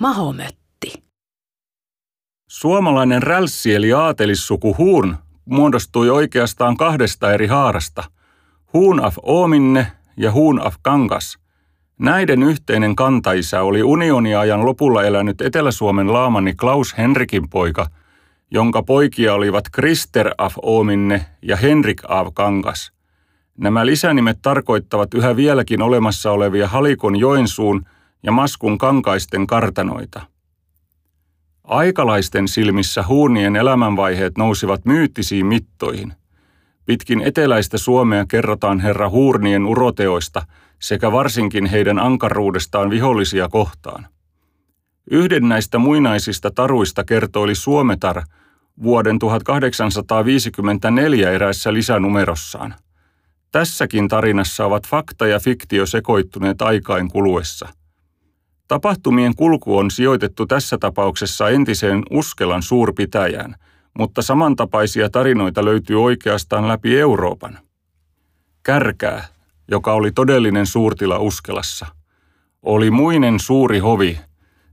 Mahomötti. Suomalainen rälssi eli aatelissuku Huun muodostui oikeastaan kahdesta eri haarasta, Huun af Oominne ja Huun af Kangas. Näiden yhteinen kantaisä oli unioniajan lopulla elänyt Etelä-Suomen laamani Klaus Henrikin poika, jonka poikia olivat Krister af Oominne ja Henrik af Kangas. Nämä lisänimet tarkoittavat yhä vieläkin olemassa olevia Halikon Joensuun ja Maskun kankaisten kartanoita. Aikalaisten silmissä huunien elämänvaiheet nousivat myyttisiin mittoihin. Pitkin eteläistä Suomea kerrotaan herra huurnien uroteoista sekä varsinkin heidän ankaruudestaan vihollisia kohtaan. Yhden näistä muinaisista taruista kertoi Suometar vuoden 1854 erässä lisänumerossaan. Tässäkin tarinassa ovat fakta ja fiktio sekoittuneet aikain kuluessa – Tapahtumien kulku on sijoitettu tässä tapauksessa entiseen Uskelan suurpitäjään, mutta samantapaisia tarinoita löytyy oikeastaan läpi Euroopan. Kärkää, joka oli todellinen suurtila Uskelassa, oli muinen suuri hovi.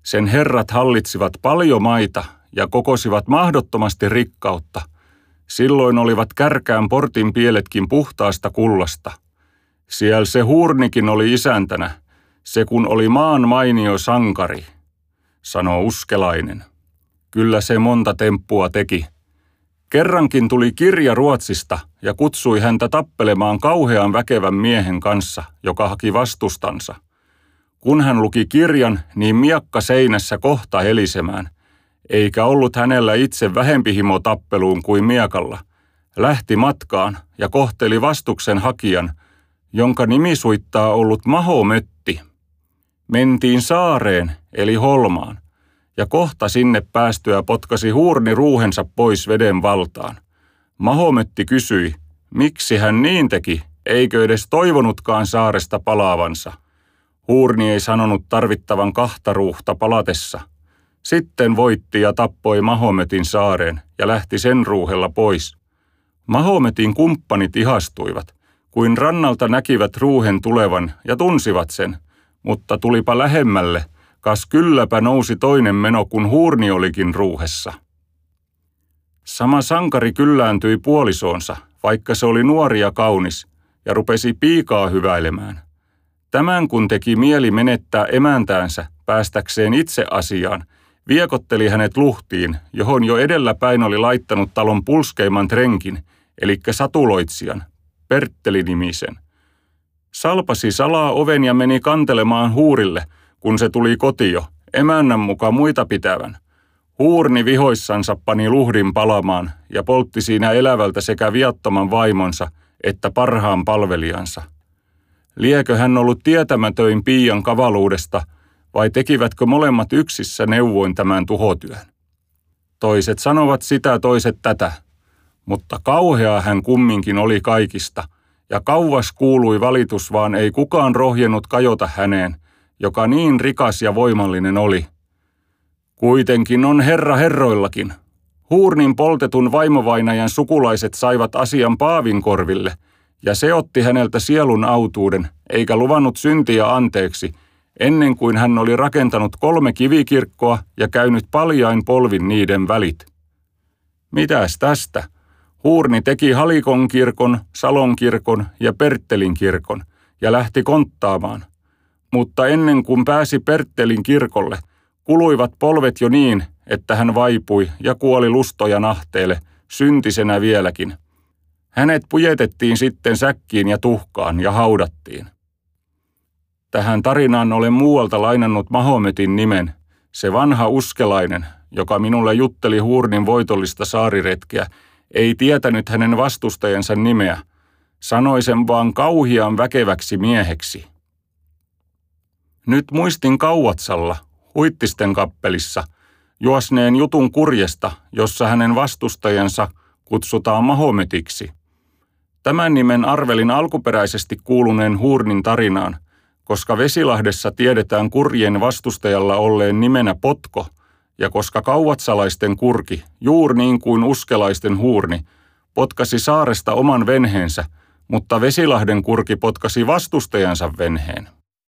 Sen herrat hallitsivat paljon maita ja kokosivat mahdottomasti rikkautta. Silloin olivat kärkään portin pieletkin puhtaasta kullasta. Siellä se hurnikin oli isäntänä – se kun oli maan mainio sankari, sanoo uskelainen. Kyllä se monta temppua teki. Kerrankin tuli kirja Ruotsista ja kutsui häntä tappelemaan kauhean väkevän miehen kanssa, joka haki vastustansa. Kun hän luki kirjan, niin miakka seinässä kohta helisemään, eikä ollut hänellä itse vähempi himo tappeluun kuin miakalla. Lähti matkaan ja kohteli vastuksen hakijan, jonka nimi suittaa ollut Mahomötti. Mentiin saareen, eli holmaan, ja kohta sinne päästyä potkasi huurni ruuhensa pois veden valtaan. Mahometti kysyi, miksi hän niin teki, eikö edes toivonutkaan saaresta palaavansa. Huurni ei sanonut tarvittavan kahta ruuhta palatessa. Sitten voitti ja tappoi Mahometin saareen ja lähti sen ruuhella pois. Mahometin kumppanit ihastuivat, kuin rannalta näkivät ruuhen tulevan ja tunsivat sen – mutta tulipa lähemmälle, kas kylläpä nousi toinen meno, kun huurni olikin ruuhessa. Sama sankari kyllääntyi puolisoonsa, vaikka se oli nuori ja kaunis, ja rupesi piikaa hyväilemään. Tämän kun teki mieli menettää emäntäänsä päästäkseen itse asiaan, viekotteli hänet luhtiin, johon jo edellä päin oli laittanut talon pulskeimman trenkin, eli satuloitsijan, Pertteli-nimisen – Salpasi salaa oven ja meni kantelemaan huurille, kun se tuli kotio, emännän muka muita pitävän. Huurni vihoissansa pani luhdin palamaan ja poltti siinä elävältä sekä viattoman vaimonsa että parhaan palvelijansa. Liekö hän ollut tietämätöin piian kavaluudesta vai tekivätkö molemmat yksissä neuvoin tämän tuhotyön? Toiset sanovat sitä, toiset tätä, mutta kauhea hän kumminkin oli kaikista – ja kauas kuului valitus, vaan ei kukaan rohjennut kajota häneen, joka niin rikas ja voimallinen oli. Kuitenkin on herra herroillakin. Huurnin poltetun vaimovainajan sukulaiset saivat asian Paavin korville, ja se otti häneltä sielun autuuden, eikä luvannut syntiä anteeksi, ennen kuin hän oli rakentanut kolme kivikirkkoa ja käynyt paljain polvin niiden välit. Mitäs tästä? Huurni teki Halikon kirkon, Salon kirkon ja Perttelin kirkon ja lähti konttaamaan. Mutta ennen kuin pääsi Perttelin kirkolle, kuluivat polvet jo niin, että hän vaipui ja kuoli lustoja nahteelle, syntisenä vieläkin. Hänet pujetettiin sitten säkkiin ja tuhkaan ja haudattiin. Tähän tarinaan olen muualta lainannut Mahometin nimen, se vanha uskelainen, joka minulle jutteli Huurnin voitollista saariretkeä ei tietänyt hänen vastustajansa nimeä, sanoi sen vaan kauhian väkeväksi mieheksi. Nyt muistin Kauatsalla, Huittisten kappelissa, juosneen jutun kurjesta, jossa hänen vastustajansa kutsutaan Mahometiksi. Tämän nimen arvelin alkuperäisesti kuuluneen Huurnin tarinaan, koska Vesilahdessa tiedetään kurjen vastustajalla olleen nimenä Potko – ja koska kauvatsalaisten kurki, juuri niin kuin uskelaisten huurni, potkasi saaresta oman venheensä, mutta Vesilahden kurki potkasi vastustajansa venheen.